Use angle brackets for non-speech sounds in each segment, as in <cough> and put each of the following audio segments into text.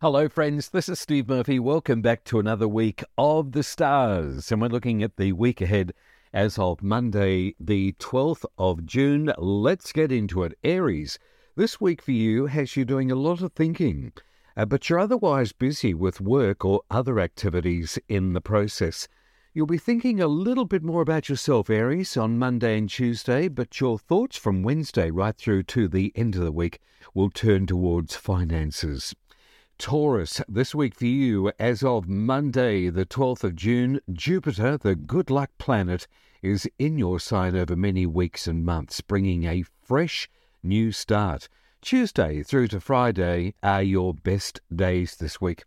Hello, friends. This is Steve Murphy. Welcome back to another week of the stars. And we're looking at the week ahead as of Monday, the 12th of June. Let's get into it. Aries, this week for you has you doing a lot of thinking, uh, but you're otherwise busy with work or other activities in the process. You'll be thinking a little bit more about yourself, Aries, on Monday and Tuesday, but your thoughts from Wednesday right through to the end of the week will turn towards finances. Taurus, this week for you, as of Monday, the 12th of June, Jupiter, the good luck planet, is in your sign over many weeks and months, bringing a fresh new start. Tuesday through to Friday are your best days this week.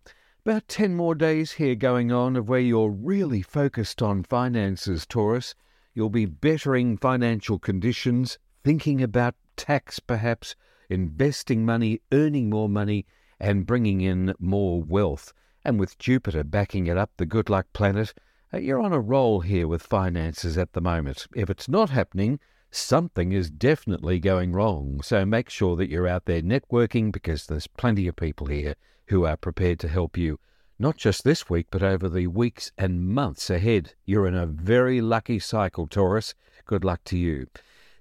About 10 more days here going on of where you're really focused on finances, Taurus. You'll be bettering financial conditions, thinking about tax perhaps, investing money, earning more money and bringing in more wealth. And with Jupiter backing it up, the good luck planet, uh, you're on a roll here with finances at the moment. If it's not happening, something is definitely going wrong. So make sure that you're out there networking because there's plenty of people here who are prepared to help you. Not just this week, but over the weeks and months ahead. You're in a very lucky cycle, Taurus. Good luck to you.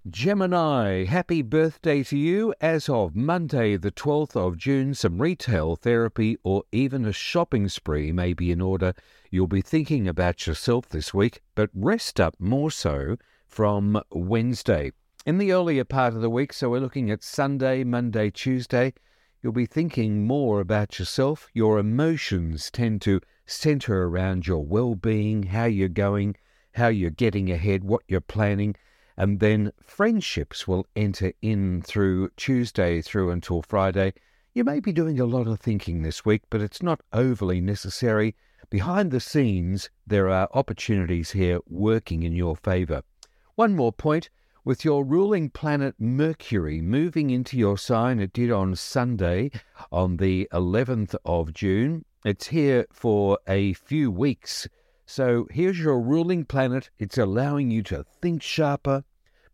Gemini, happy birthday to you. As of Monday, the 12th of June, some retail therapy or even a shopping spree may be in order. You'll be thinking about yourself this week, but rest up more so from Wednesday. In the earlier part of the week, so we're looking at Sunday, Monday, Tuesday, you'll be thinking more about yourself. Your emotions tend to center around your well being, how you're going, how you're getting ahead, what you're planning. And then friendships will enter in through Tuesday through until Friday. You may be doing a lot of thinking this week, but it's not overly necessary. Behind the scenes, there are opportunities here working in your favour. One more point with your ruling planet Mercury moving into your sign, it did on Sunday, on the 11th of June. It's here for a few weeks. So here's your ruling planet. It's allowing you to think sharper,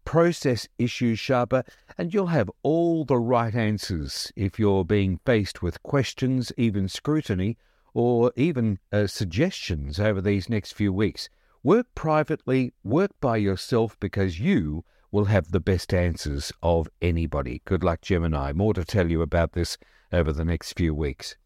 process issues sharper, and you'll have all the right answers if you're being faced with questions, even scrutiny, or even uh, suggestions over these next few weeks. Work privately, work by yourself because you will have the best answers of anybody. Good luck, Gemini. More to tell you about this over the next few weeks.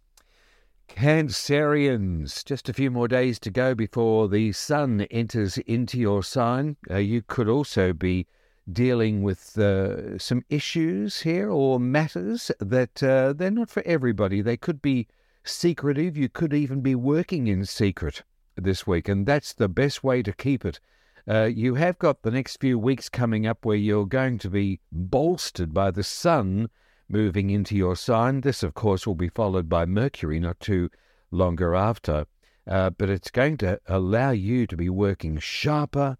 Cancerians, just a few more days to go before the sun enters into your sign. Uh, you could also be dealing with uh, some issues here or matters that uh, they're not for everybody. They could be secretive. You could even be working in secret this week, and that's the best way to keep it. Uh, you have got the next few weeks coming up where you're going to be bolstered by the sun moving into your sign. This, of course, will be followed by Mercury not too longer after. Uh, but it's going to allow you to be working sharper,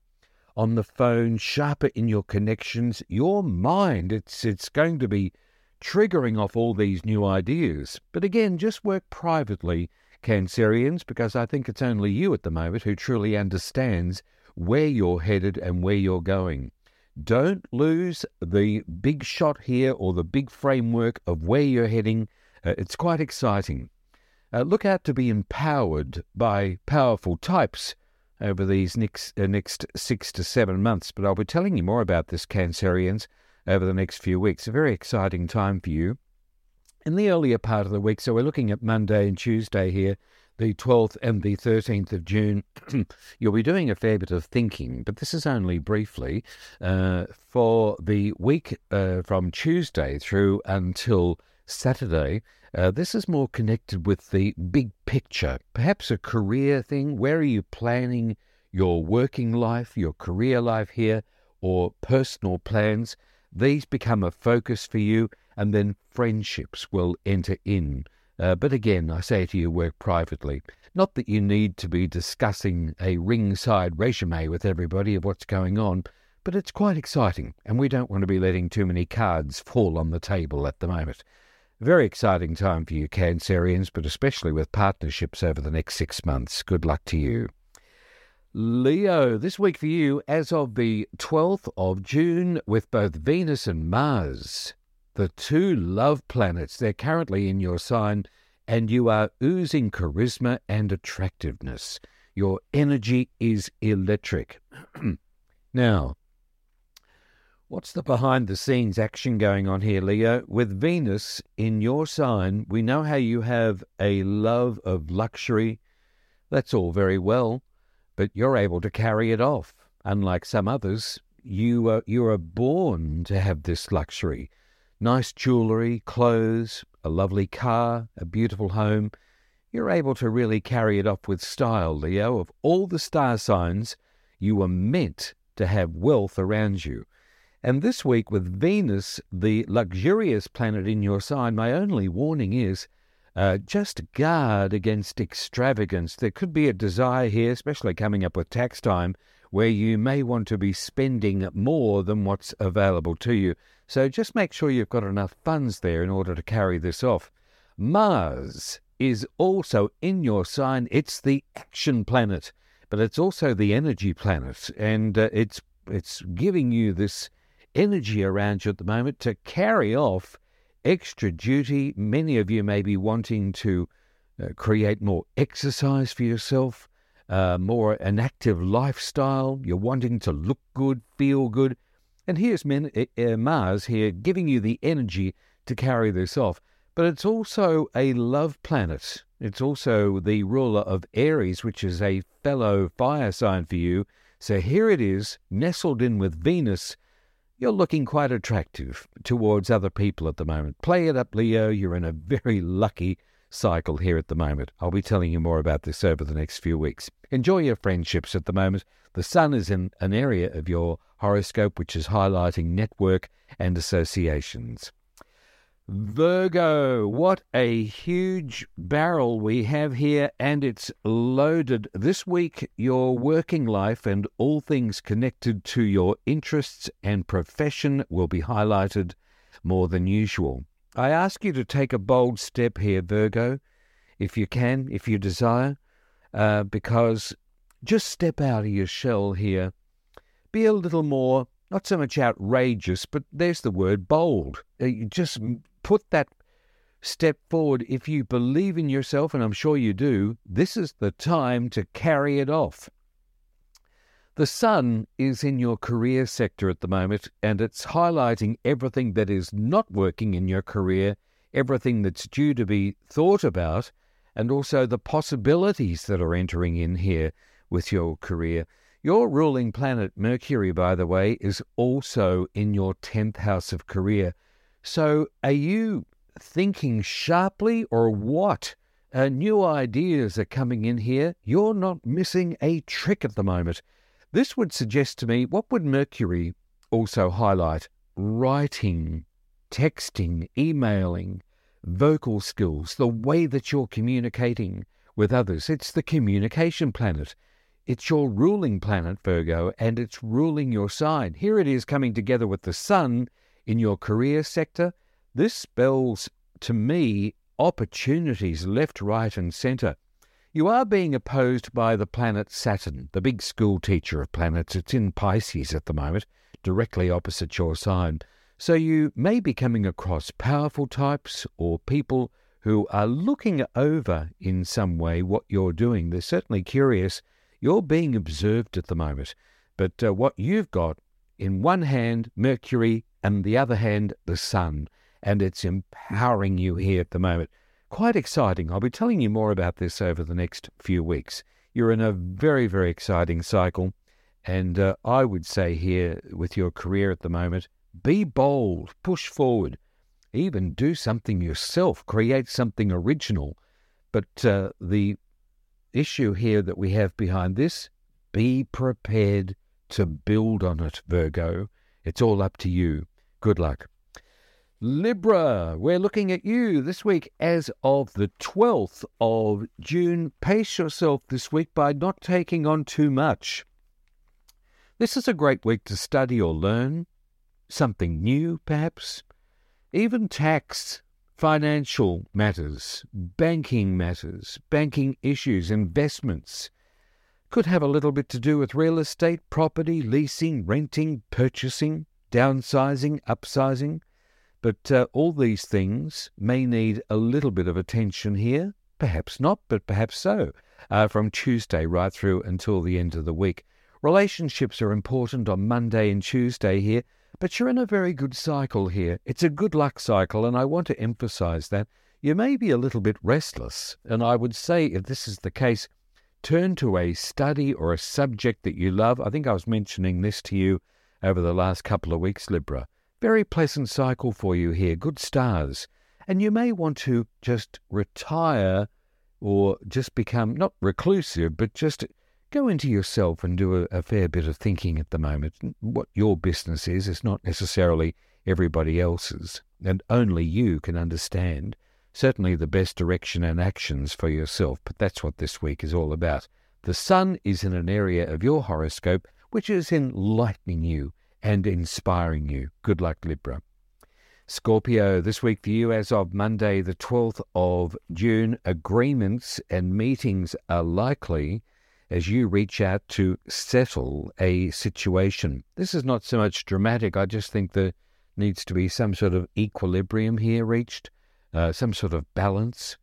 on the phone, sharper in your connections, your mind. It's it's going to be triggering off all these new ideas. But again, just work privately, Cancerians, because I think it's only you at the moment who truly understands where you're headed and where you're going. Don't lose the big shot here or the big framework of where you're heading. Uh, it's quite exciting. Uh, look out to be empowered by powerful types over these next, uh, next six to seven months. But I'll be telling you more about this, Cancerians, over the next few weeks. A very exciting time for you. In the earlier part of the week, so we're looking at Monday and Tuesday here, the 12th and the 13th of June, <clears throat> you'll be doing a fair bit of thinking, but this is only briefly. Uh, for the week uh, from Tuesday through until Saturday, uh, this is more connected with the big picture, perhaps a career thing. Where are you planning your working life, your career life here, or personal plans? These become a focus for you, and then friendships will enter in. Uh, but again, I say to you, work privately. Not that you need to be discussing a ringside resume with everybody of what's going on, but it's quite exciting, and we don't want to be letting too many cards fall on the table at the moment. Very exciting time for you, Cancerians, but especially with partnerships over the next six months. Good luck to you. Leo, this week for you, as of the 12th of June, with both Venus and Mars, the two love planets, they're currently in your sign and you are oozing charisma and attractiveness. Your energy is electric. <clears throat> now, what's the behind the scenes action going on here, Leo? With Venus in your sign, we know how you have a love of luxury. That's all very well, but you're able to carry it off. Unlike some others, you are, you are born to have this luxury. Nice jewelry, clothes, a lovely car, a beautiful home you're able to really carry it off with style, Leo. Of all the star signs, you were meant to have wealth around you. And this week, with Venus, the luxurious planet in your sign, my only warning is uh, just guard against extravagance. There could be a desire here, especially coming up with tax time, where you may want to be spending more than what's available to you. So just make sure you've got enough funds there in order to carry this off. Mars is also in your sign. It's the action planet, but it's also the energy planet, and uh, it's it's giving you this energy around you at the moment to carry off extra duty. Many of you may be wanting to uh, create more exercise for yourself, uh, more an active lifestyle. You're wanting to look good, feel good, and here's Men- uh, Mars here giving you the energy to carry this off. But it's also a love planet. It's also the ruler of Aries, which is a fellow fire sign for you. So here it is, nestled in with Venus. You're looking quite attractive towards other people at the moment. Play it up, Leo. You're in a very lucky cycle here at the moment. I'll be telling you more about this over the next few weeks. Enjoy your friendships at the moment. The sun is in an area of your horoscope which is highlighting network and associations. Virgo, what a huge barrel we have here, and it's loaded. This week, your working life and all things connected to your interests and profession will be highlighted more than usual. I ask you to take a bold step here, Virgo, if you can, if you desire, uh, because just step out of your shell here. Be a little more, not so much outrageous, but there's the word bold. Uh, just put that step forward. If you believe in yourself, and I'm sure you do, this is the time to carry it off. The sun is in your career sector at the moment, and it's highlighting everything that is not working in your career, everything that's due to be thought about, and also the possibilities that are entering in here with your career. Your ruling planet, Mercury, by the way, is also in your 10th house of career. So, are you thinking sharply or what? Uh, new ideas are coming in here. You're not missing a trick at the moment. This would suggest to me what would Mercury also highlight? Writing, texting, emailing, vocal skills, the way that you're communicating with others. It's the communication planet. It's your ruling planet, Virgo, and it's ruling your sign. Here it is coming together with the sun in your career sector, this spells to me opportunities left, right, and centre. You are being opposed by the planet Saturn, the big school teacher of planets. It's in Pisces at the moment, directly opposite your sign. So you may be coming across powerful types or people who are looking over in some way what you're doing. They're certainly curious. You're being observed at the moment. But uh, what you've got in one hand, Mercury and the other hand, the sun. And it's empowering you here at the moment. Quite exciting. I'll be telling you more about this over the next few weeks. You're in a very, very exciting cycle. And uh, I would say here, with your career at the moment, be bold, push forward, even do something yourself, create something original. But uh, the issue here that we have behind this be prepared to build on it, Virgo. It's all up to you. Good luck. Libra, we're looking at you this week as of the 12th of June. Pace yourself this week by not taking on too much. This is a great week to study or learn something new, perhaps, even tax, financial matters, banking matters, banking issues, investments. Could have a little bit to do with real estate, property, leasing, renting, purchasing downsizing, upsizing. But uh, all these things may need a little bit of attention here. Perhaps not, but perhaps so. Uh, from Tuesday right through until the end of the week. Relationships are important on Monday and Tuesday here, but you're in a very good cycle here. It's a good luck cycle, and I want to emphasize that. You may be a little bit restless, and I would say if this is the case, turn to a study or a subject that you love. I think I was mentioning this to you over the last couple of weeks, Libra. Very pleasant cycle for you here, good stars. And you may want to just retire or just become not reclusive, but just go into yourself and do a, a, fair bit of thinking at the moment. What your business is is not necessarily everybody else's, and only you can understand certainly the best direction and actions for yourself. But that's what this week is all about. The sun is in an area of your horoscope which is enlightening you and inspiring you. Good luck, Libra. Scorpio, this week for you, as of Monday, the 12th of June, agreements and meetings are likely as you reach out to settle a situation. This is not so much dramatic. I just think there needs to be some sort of equilibrium here reached, uh, some sort of balance.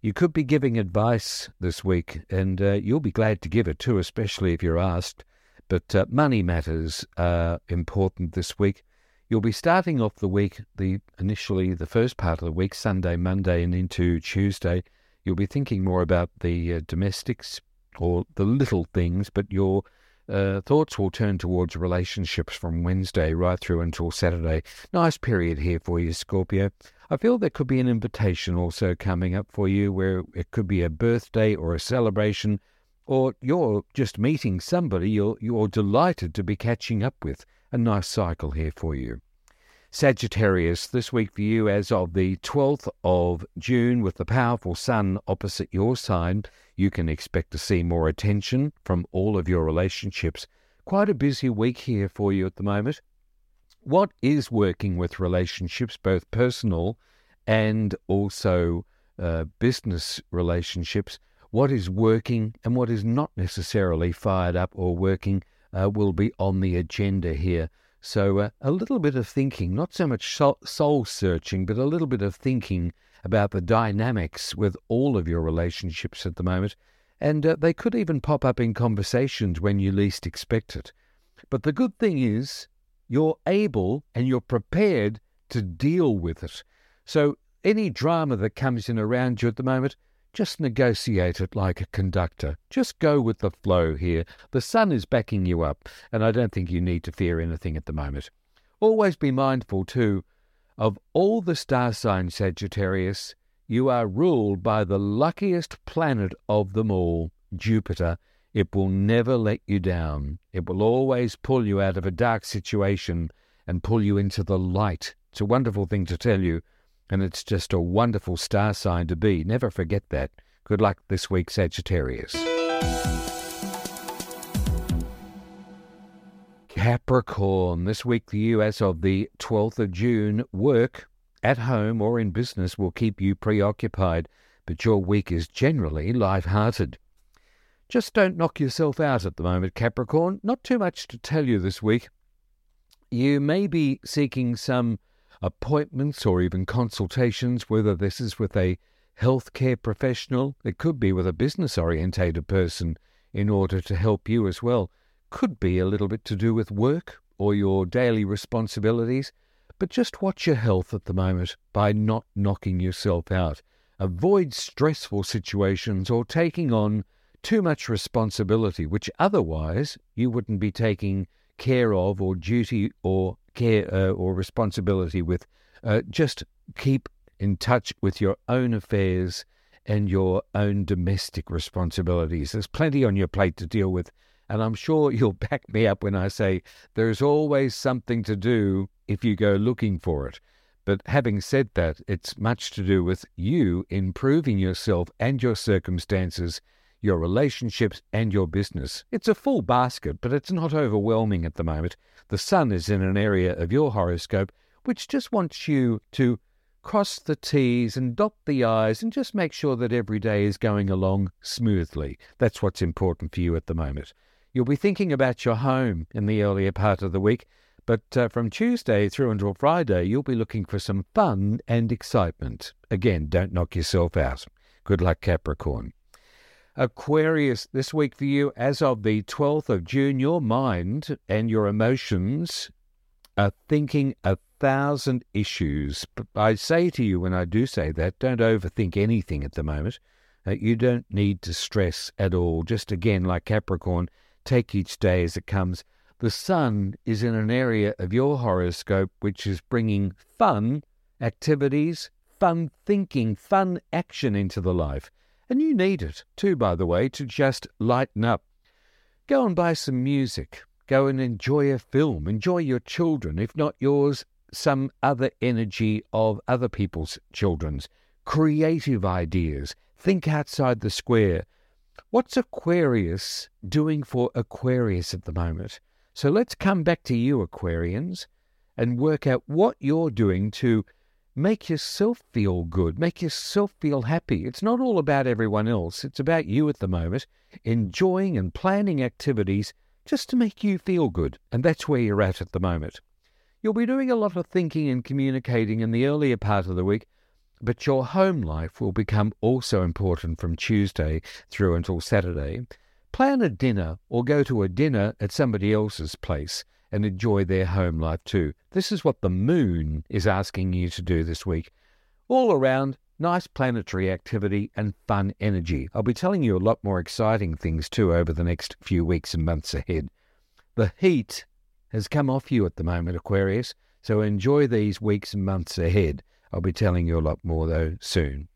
You could be giving advice this week, and uh, you'll be glad to give it too, especially if you're asked. But uh, money matters are important this week. You'll be starting off the week, the initially the first part of the week, Sunday, Monday, and into Tuesday. You'll be thinking more about the uh, domestics or the little things, but your uh, thoughts will turn towards relationships from Wednesday right through until Saturday. Nice period here for you, Scorpio. I feel there could be an invitation also coming up for you where it could be a birthday or a celebration or you're just meeting somebody you're, you're delighted to be catching up with. A nice cycle here for you. Sagittarius, this week for you as of the 12th of June, with the powerful sun opposite your sign, you can expect to see more attention from all of your relationships. Quite a busy week here for you at the moment. What is working with relationships, both personal and also uh, business relationships? What is working and what is not necessarily fired up or working uh, will be on the agenda here. So, uh, a little bit of thinking, not so much soul searching, but a little bit of thinking about the dynamics with all of your relationships at the moment. And uh, they could even pop up in conversations when you least expect it. But the good thing is, you're able and you're prepared to deal with it. So, any drama that comes in around you at the moment, just negotiate it like a conductor. Just go with the flow here. The sun is backing you up, and I don't think you need to fear anything at the moment. Always be mindful, too, of all the star signs, Sagittarius, you are ruled by the luckiest planet of them all, Jupiter. It will never let you down. It will always pull you out of a dark situation and pull you into the light. It's a wonderful thing to tell you and it's just a wonderful star sign to be. Never forget that. Good luck this week, Sagittarius. Capricorn, this week the as of the 12th of June, work at home or in business will keep you preoccupied, but your week is generally light-hearted. Just don't knock yourself out at the moment, Capricorn. Not too much to tell you this week. You may be seeking some appointments or even consultations, whether this is with a healthcare professional, it could be with a business orientated person in order to help you as well, could be a little bit to do with work or your daily responsibilities. But just watch your health at the moment by not knocking yourself out. Avoid stressful situations or taking on too much responsibility, which otherwise you wouldn't be taking care of or duty or care uh, or responsibility with. Uh, just keep in touch with your own affairs and your own domestic responsibilities. There's plenty on your plate to deal with. And I'm sure <laughs> you'll back me up when I say there's always something to do if you go looking for it. But having said that, it's much to do with you improving yourself and your circumstances your relationships, and your business. It's a full basket, but it's not overwhelming at the moment. The sun is in an area of your horoscope which just wants you to cross the T's and dot the I's and just make sure that every day is going along smoothly. That's what's important for you at the moment. You'll be thinking about your home in the earlier part of the week, But uh, from Tuesday through until Friday, you'll be looking for some fun and excitement. Again, don't knock yourself out. Good luck, Capricorn. Aquarius, this week for you, as of the 12th of June, your mind and your emotions are thinking a thousand issues. I say to you when I do say that, don't overthink anything at the moment. Uh, you don't need to stress at all. Just again, like Capricorn, take each day as it comes. The sun is in an area of your horoscope which is bringing fun activities, fun thinking, fun action into the life. And you need it too, by the way, to just lighten up. Go and buy some music. Go and enjoy a film. Enjoy your children, if not yours, some other energy of other people's children's. Creative ideas. Think outside the square. What's Aquarius doing for Aquarius at the moment? So let's come back to you, Aquarians, and work out what you're doing to Make yourself feel good. Make yourself feel happy. It's not all about everyone else. It's about you at the moment, enjoying and planning activities just to make you feel good. And that's where you're at at the moment. You'll be doing a lot of thinking and communicating in the earlier part of the week, but your home life will become also important from Tuesday through until Saturday. Plan a dinner or go to a dinner at somebody else's place and enjoy their home life too. This is what the moon is asking you to do this week. All around, nice planetary activity and fun energy. I'll be telling you a lot more exciting things too over the next few weeks and months ahead. The heat has come off you at the moment, Aquarius, so enjoy these weeks and months ahead. I'll be telling you a lot more though soon.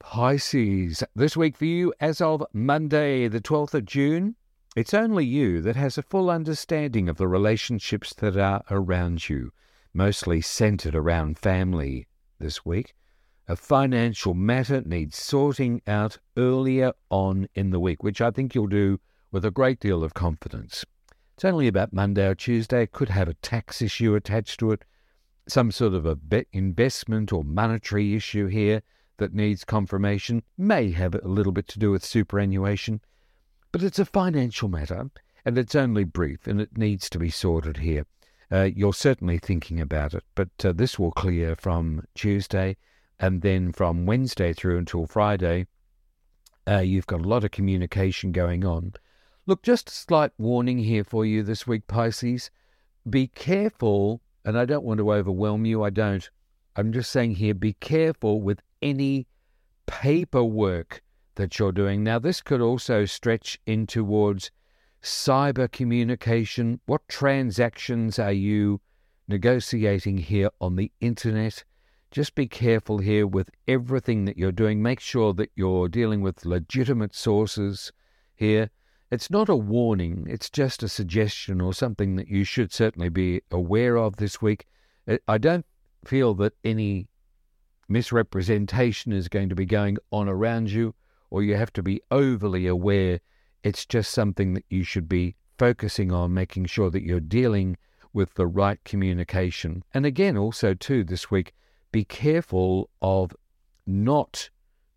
Pisces, this week for you as of Monday, the 12th of June, it's only you that has a full understanding of the relationships that are around you, mostly centered around family this week. A financial matter needs sorting out earlier on in the week, which I think you'll do with a great deal of confidence. It's only about Monday or Tuesday. It could have a tax issue attached to it, some sort of a investment or monetary issue here that needs confirmation, may have a little bit to do with superannuation. But it's a financial matter, and it's only brief, and it needs to be sorted here. Uh, you're certainly thinking about it, but uh, this will clear from Tuesday, and then from Wednesday through until Friday, uh, you've got a lot of communication going on. Look, just a slight warning here for you this week, Pisces. Be careful, and I don't want to overwhelm you, I don't. I'm just saying here, be careful with any paperwork that you're doing. Now, this could also stretch in towards cyber communication. What transactions are you negotiating here on the internet? Just be careful here with everything that you're doing. Make sure that you're dealing with legitimate sources here. It's not a warning, it's just a suggestion or something that you should certainly be aware of this week. Uh, I don't feel that any misrepresentation is going to be going on around you or you have to be overly aware. It's just something that you should be focusing on, making sure that you're dealing with the right communication. And again, also, too, this week, be careful of not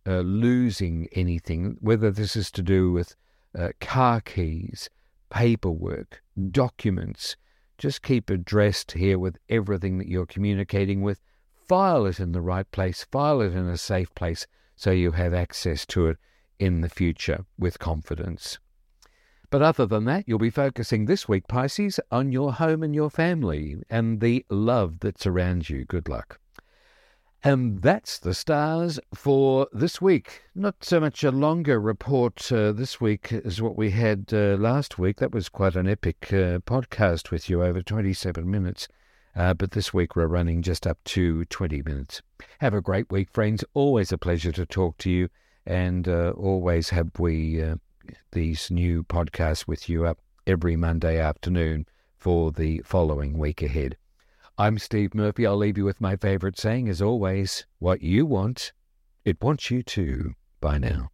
uh, losing anything, whether this is to do with uh, car keys, paperwork, documents. Just keep addressed here with everything that you're communicating with. File it in the right place, file it in a safe place so you have access to it in the future with confidence. But other than that, you'll be focusing this week, Pisces, on your home and your family and the love that's around you. Good luck. And that's the stars for this week. Not so much a longer report uh, this week as what we had uh, last week. That was quite an epic uh, podcast with you, over 27 minutes. Uh, but this week we're running just up to 20 minutes. Have a great week, friends. Always a pleasure to talk to you, and uh, always have we uh, these new podcasts with you up every Monday afternoon for the following week ahead. I'm Steve Murphy. I'll leave you with my favorite saying, as always what you want, it wants you to. Bye now.